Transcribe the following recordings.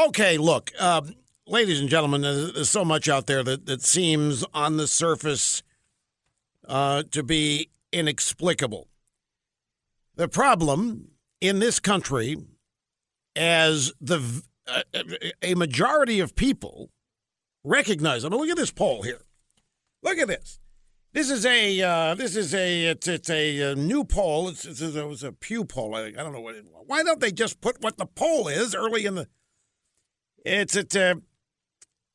Okay, look, uh, ladies and gentlemen, there's, there's so much out there that, that seems on the surface uh, to be inexplicable. The problem in this country, as the uh, a majority of people recognize, I mean, look at this poll here. Look at this. This is a uh, this is a it's, it's a, uh, new poll. It's, it's, it was a Pew poll. I, I don't know what. It, why don't they just put what the poll is early in the? It's it's a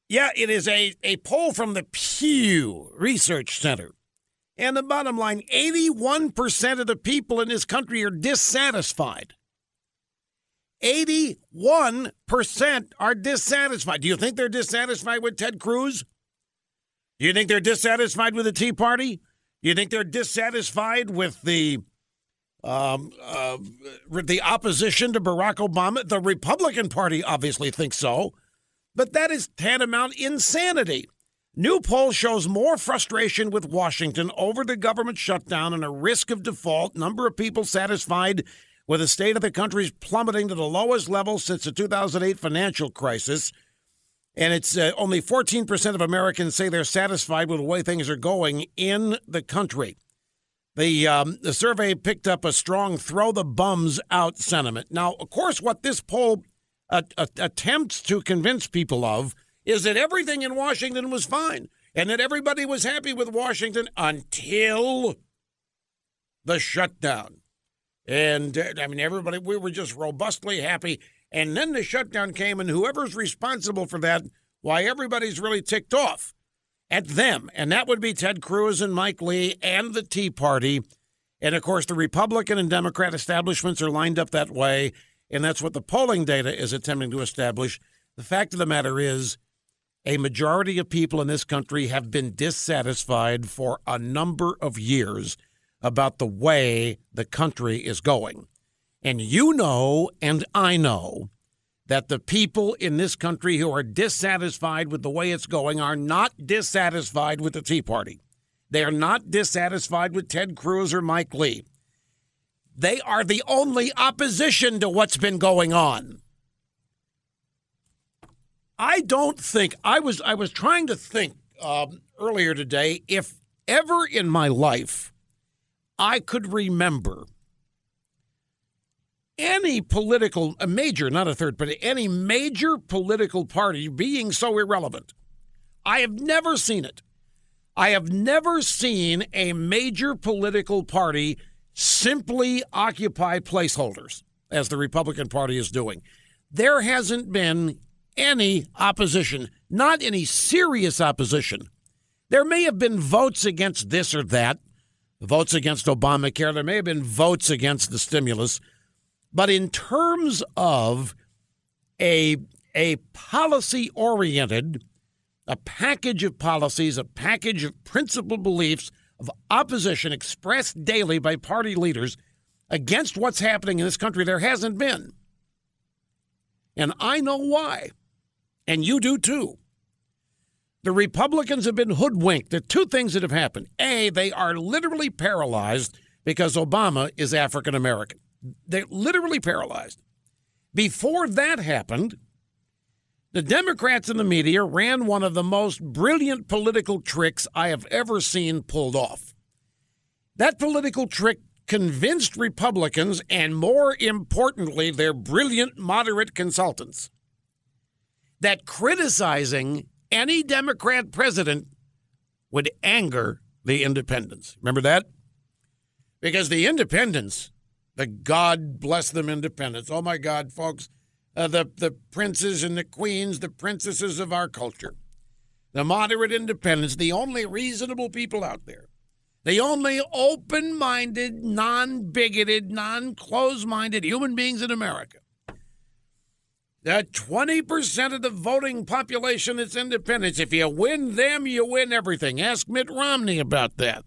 yeah. It is a a poll from the Pew Research Center, and the bottom line: eighty-one percent of the people in this country are dissatisfied. 81% are dissatisfied. Do you think they're dissatisfied with Ted Cruz? Do you think they're dissatisfied with the Tea Party? Do you think they're dissatisfied with the um, uh, the opposition to Barack Obama? The Republican Party obviously thinks so, but that is tantamount insanity. New poll shows more frustration with Washington over the government shutdown and a risk of default. Number of people satisfied with the state of the country is plummeting to the lowest level since the 2008 financial crisis. And it's uh, only 14% of Americans say they're satisfied with the way things are going in the country. The, um, the survey picked up a strong throw the bums out sentiment. Now, of course, what this poll uh, uh, attempts to convince people of is that everything in Washington was fine and that everybody was happy with Washington until the shutdown. And uh, I mean, everybody, we were just robustly happy. And then the shutdown came, and whoever's responsible for that, why everybody's really ticked off at them. And that would be Ted Cruz and Mike Lee and the Tea Party. And of course, the Republican and Democrat establishments are lined up that way. And that's what the polling data is attempting to establish. The fact of the matter is, a majority of people in this country have been dissatisfied for a number of years about the way the country is going. And you know, and I know, that the people in this country who are dissatisfied with the way it's going are not dissatisfied with the Tea Party. They are not dissatisfied with Ted Cruz or Mike Lee. They are the only opposition to what's been going on. I don't think I was I was trying to think um, earlier today if ever in my life I could remember any political, a major, not a third, but any major political party being so irrelevant. I have never seen it. I have never seen a major political party simply occupy placeholders, as the Republican Party is doing. There hasn't been any opposition, not any serious opposition. There may have been votes against this or that, votes against Obamacare. There may have been votes against the stimulus. But in terms of a, a policy oriented, a package of policies, a package of principled beliefs of opposition expressed daily by party leaders against what's happening in this country, there hasn't been. And I know why. And you do too. The Republicans have been hoodwinked. There are two things that have happened. A, they are literally paralyzed because Obama is African American. They're literally paralyzed. Before that happened, the Democrats and the media ran one of the most brilliant political tricks I have ever seen pulled off. That political trick convinced Republicans, and more importantly, their brilliant moderate consultants, that criticizing any Democrat president would anger the independents. Remember that? Because the independents, the God bless them independents, oh my God, folks, uh, the, the princes and the queens, the princesses of our culture, the moderate independents, the only reasonable people out there, the only open minded, non bigoted, non close minded human beings in America that 20% of the voting population is independents. If you win them, you win everything. Ask Mitt Romney about that.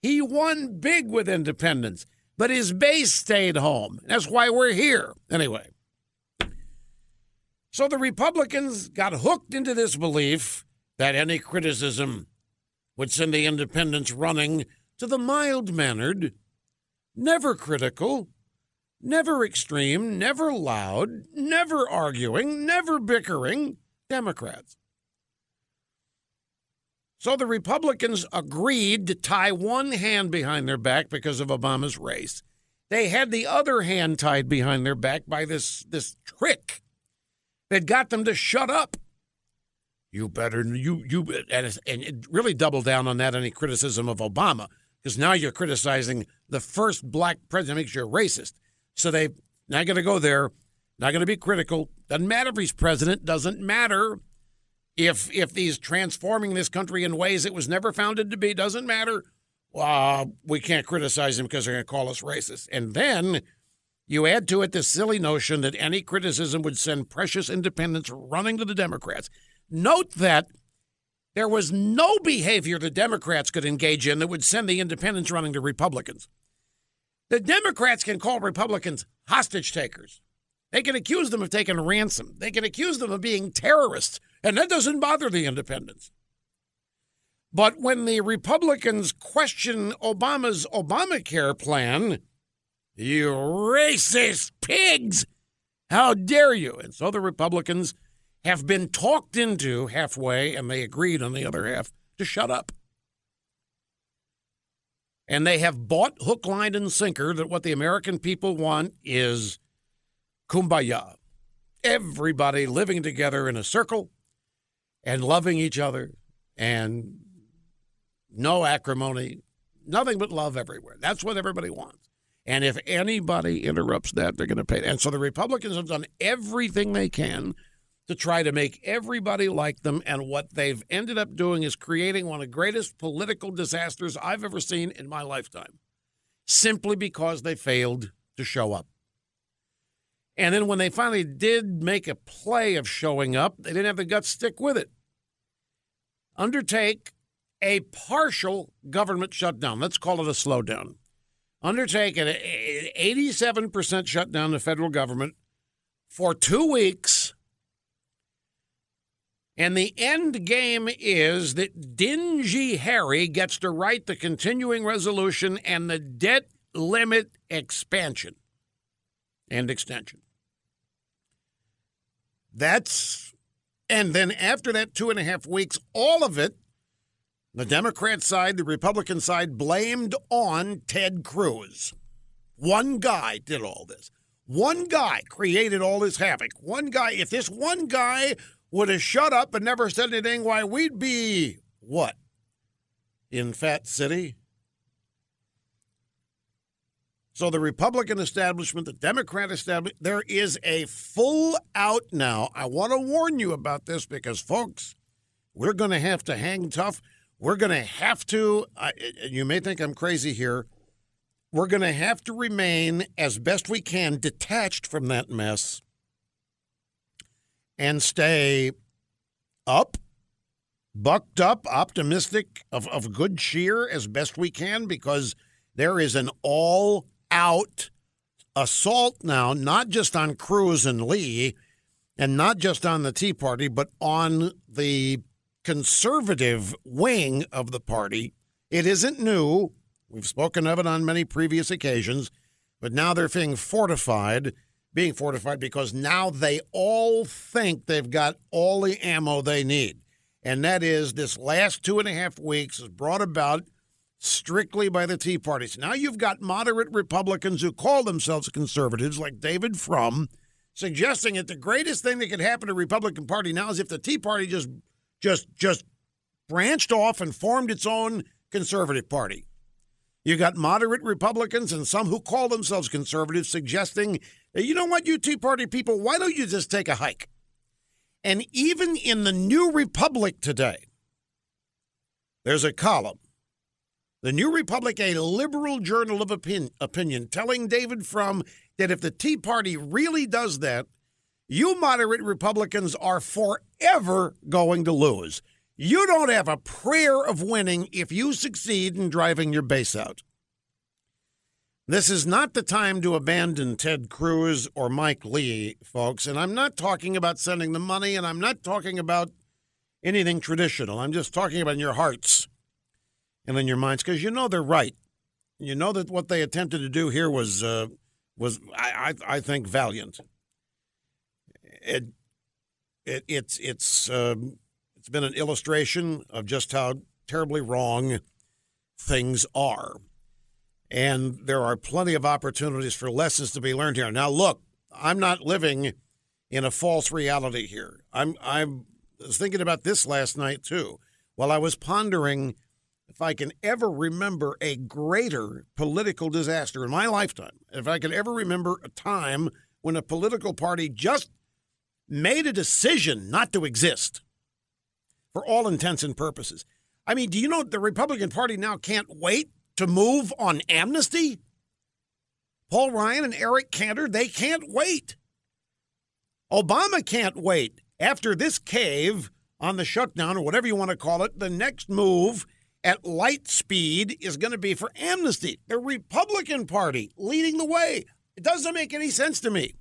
He won big with independents, but his base stayed home. That's why we're here. Anyway. So the Republicans got hooked into this belief that any criticism would send the independents running to the mild mannered, never critical, never extreme, never loud, never arguing, never bickering Democrats. So the Republicans agreed to tie one hand behind their back because of Obama's race. They had the other hand tied behind their back by this, this trick that got them to shut up. You better, you, you, and, and really double down on that, any criticism of Obama, because now you're criticizing the first black president, makes you a racist. So they not going to go there, not going to be critical. Doesn't matter if he's president, doesn't matter if if he's transforming this country in ways it was never founded to be, doesn't matter. Uh, we can't criticize him because they're going to call us racist. And then you add to it this silly notion that any criticism would send precious independents running to the Democrats. Note that there was no behavior the Democrats could engage in that would send the independents running to Republicans. The Democrats can call Republicans hostage takers. They can accuse them of taking ransom. They can accuse them of being terrorists, and that doesn't bother the independents. But when the Republicans question Obama's Obamacare plan, you racist pigs, how dare you? And so the Republicans have been talked into halfway, and they agreed on the other half to shut up. And they have bought hook, line, and sinker that what the American people want is kumbaya. Everybody living together in a circle and loving each other and no acrimony, nothing but love everywhere. That's what everybody wants. And if anybody interrupts that, they're going to pay. And so the Republicans have done everything they can to try to make everybody like them. And what they've ended up doing is creating one of the greatest political disasters I've ever seen in my lifetime, simply because they failed to show up. And then when they finally did make a play of showing up, they didn't have the guts to stick with it. Undertake a partial government shutdown. Let's call it a slowdown. Undertake an 87% shutdown of the federal government for two weeks. And the end game is that Dingy Harry gets to write the continuing resolution and the debt limit expansion and extension. That's, and then after that two and a half weeks, all of it, the Democrat side, the Republican side blamed on Ted Cruz. One guy did all this. One guy created all this havoc. One guy, if this one guy would have shut up and never said anything, why, we'd be what? In Fat City? So the Republican establishment, the Democrat establishment, there is a full out now. I want to warn you about this because, folks, we're going to have to hang tough. We're going to have to, uh, you may think I'm crazy here, we're going to have to remain as best we can detached from that mess and stay up, bucked up, optimistic, of, of good cheer as best we can because there is an all out assault now, not just on Cruz and Lee, and not just on the Tea Party, but on the conservative wing of the party. It isn't new. We've spoken of it on many previous occasions, but now they're being fortified, being fortified because now they all think they've got all the ammo they need. And that is this last two and a half weeks has brought about strictly by the Tea Parties. Now you've got moderate Republicans who call themselves conservatives, like David Frum, suggesting that the greatest thing that could happen to the Republican Party now is if the Tea Party just just just branched off and formed its own conservative party. You got moderate Republicans and some who call themselves conservatives suggesting, you know what, you Tea Party people, why don't you just take a hike? And even in the New Republic today, there's a column the New Republic, a liberal journal of opinion, opinion, telling David Frum that if the Tea Party really does that, you moderate Republicans are forever going to lose. You don't have a prayer of winning if you succeed in driving your base out. This is not the time to abandon Ted Cruz or Mike Lee, folks. And I'm not talking about sending the money, and I'm not talking about anything traditional. I'm just talking about your hearts and in your minds because you know they're right. You know that what they attempted to do here was uh, was, I, I, I think, valiant. It, it it's it's um, it's been an illustration of just how terribly wrong things are, and there are plenty of opportunities for lessons to be learned here. Now, look, I'm not living in a false reality here. I'm I'm was thinking about this last night too. While I was pondering if I can ever remember a greater political disaster in my lifetime, if I can ever remember a time when a political party just made a decision not to exist for all intents and purposes. I mean, do you know the Republican Party now can't wait to move on amnesty? Paul Ryan and Eric Cantor, they can't wait. Obama can't wait. After this cave on the shutdown, or whatever you want to call it, the next move at light speed is going to be for amnesty. The Republican Party leading the way. It doesn't make any sense to me.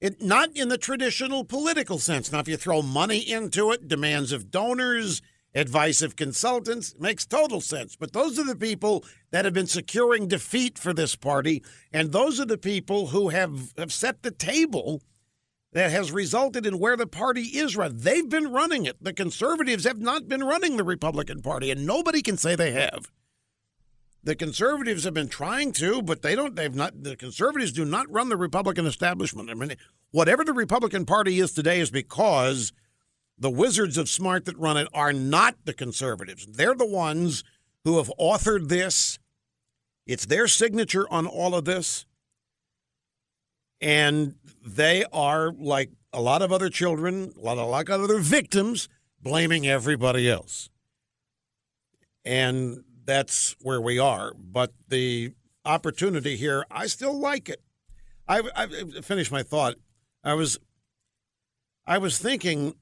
It not in the traditional political sense. Now, if you throw money into it, demands of donors, advice of consultants, makes total sense. But those are the people that have been securing defeat for this party, and those are the people who have, have set the table that has resulted in where the party is run. They've been running it. The conservatives have not been running the Republican Party, and nobody can say they have. The conservatives have been trying to, but they don't. They've not. The conservatives do not run the Republican establishment. I mean, whatever the Republican Party is today is because the wizards of smart that run it are not the conservatives. They're the ones who have authored this. It's their signature on all of this. And they are like a lot of other children, a lot of like other victims, blaming everybody else. And that's where we are. But the opportunity here, I still like it. I, I finished my thought. I was, I was thinking.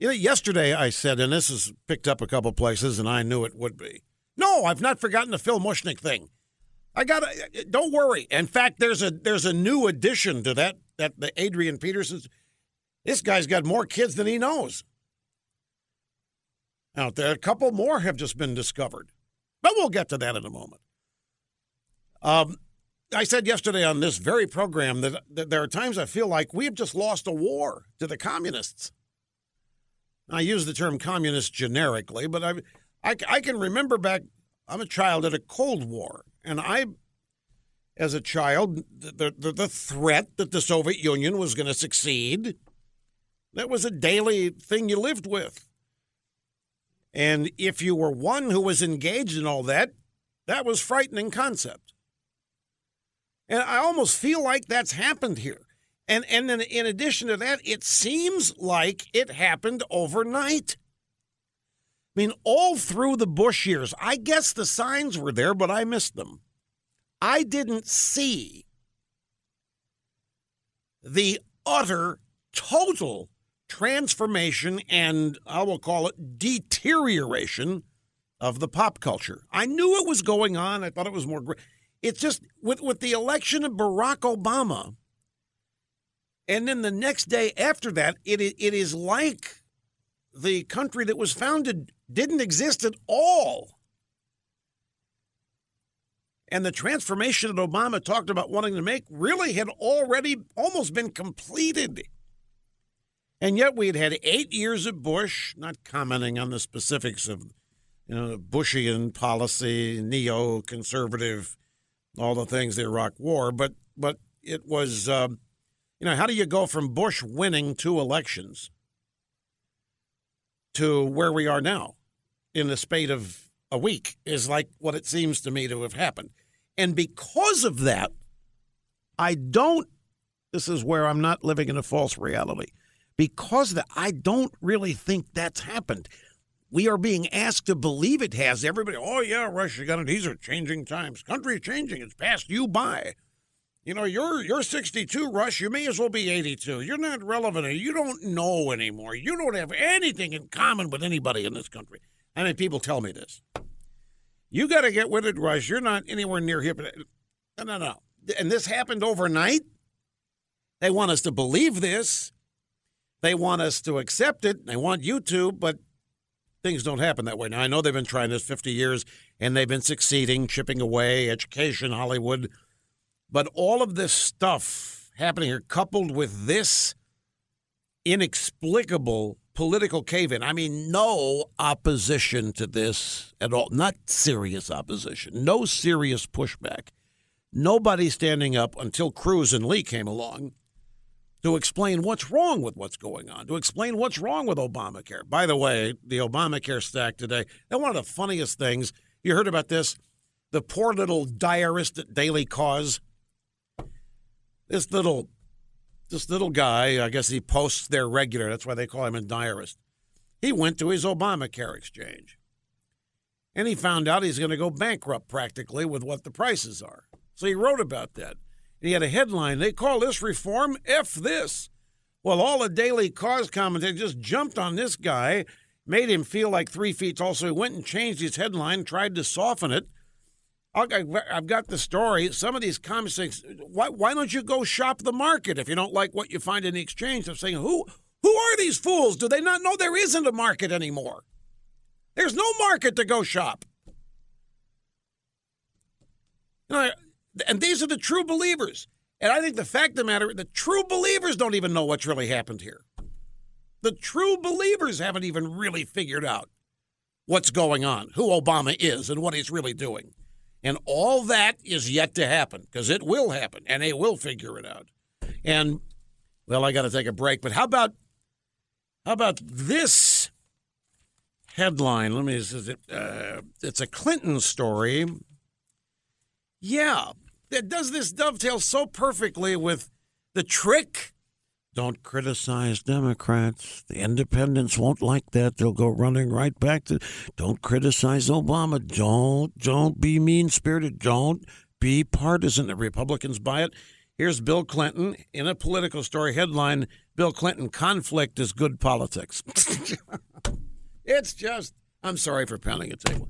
You know, yesterday I said, and this is picked up a couple places, and I knew it would be. No, I've not forgotten the Phil Mushnick thing. I got. Don't worry. In fact, there's a there's a new addition to that that the Adrian Peterson's. This guy's got more kids than he knows out there. A couple more have just been discovered, but we'll get to that in a moment. Um, I said yesterday on this very program that, that there are times I feel like we have just lost a war to the communists. I use the term communist generically, but I, I, I can remember back, I'm a child at a Cold War, and I, as a child, the, the, the threat that the Soviet Union was going to succeed, that was a daily thing you lived with. And if you were one who was engaged in all that, that was frightening concept. And I almost feel like that's happened here. And and then in addition to that, it seems like it happened overnight. I mean, all through the Bush years, I guess the signs were there, but I missed them. I didn't see the utter, total transformation and I will call it deterioration of the pop culture. I knew it was going on. I thought it was more. It's just with with the election of Barack Obama, and then the next day after that, it it is like the country that was founded didn't exist at all. And the transformation that Obama talked about wanting to make really had already almost been completed. And yet we had had eight years of Bush, not commenting on the specifics of you know, Bushian policy, neo-conservative, all the things the Iraq War, but but it was, um, you know, how do you go from Bush winning two elections to where we are now in the spate of a week is like what it seems to me to have happened. And because of that, I don't, this is where I'm not living in a false reality because that I don't really think that's happened. We are being asked to believe it has. Everybody, oh yeah, Russia got it. These are changing times. Country changing. It's passed you by. You know, you're you're 62, Rush. You may as well be 82. You're not relevant. You don't know anymore. You don't have anything in common with anybody in this country. I mean, people tell me this. You got to get with it, Rush. You're not anywhere near hip. Uh, no, no, no. And this happened overnight. They want us to believe this. They want us to accept it. They want you to, but things don't happen that way. Now, I know they've been trying this 50 years and they've been succeeding, chipping away, education, Hollywood. But all of this stuff happening here, coupled with this inexplicable political cave in. I mean, no opposition to this at all. Not serious opposition. No serious pushback. Nobody standing up until Cruz and Lee came along to explain what's wrong with what's going on, to explain what's wrong with Obamacare. By the way, the Obamacare stack today, and one of the funniest things, you heard about this? The poor little diarist at Daily Kos. This little this little guy, I guess he posts there regular. That's why they call him a diarist. He went to his Obamacare exchange. And he found out he's going to go bankrupt practically with what the prices are. So he wrote about that. And he had a headline. They call this reform F this. Well, all the Daily Kos commentators just jumped on this guy, made him feel like three feet tall. So he went and changed his headline, tried to soften it. I've got the story. Some of these comments say, why, why don't you go shop the market if you don't like what you find in the exchange? I'm saying, who, who are these fools? Do they not know there isn't a market anymore? There's no market to go shop. You know, and these are the true believers. And I think the fact of the matter, the true believers don't even know what's really happened here. The true believers haven't even really figured out what's going on, who Obama is, and what he's really doing. And all that is yet to happen because it will happen and they will figure it out. And well, I got to take a break, but how about how about this headline? Let me is it uh, it's a Clinton story. Yeah, that does this dovetail so perfectly with the trick don't criticize Democrats. The independents won't like that. They'll go running right back to don't criticize Obama. Don't don't be mean spirited. Don't be partisan. The Republicans buy it. Here's Bill Clinton in a political story headline Bill Clinton conflict is good politics. it's just I'm sorry for pounding a table.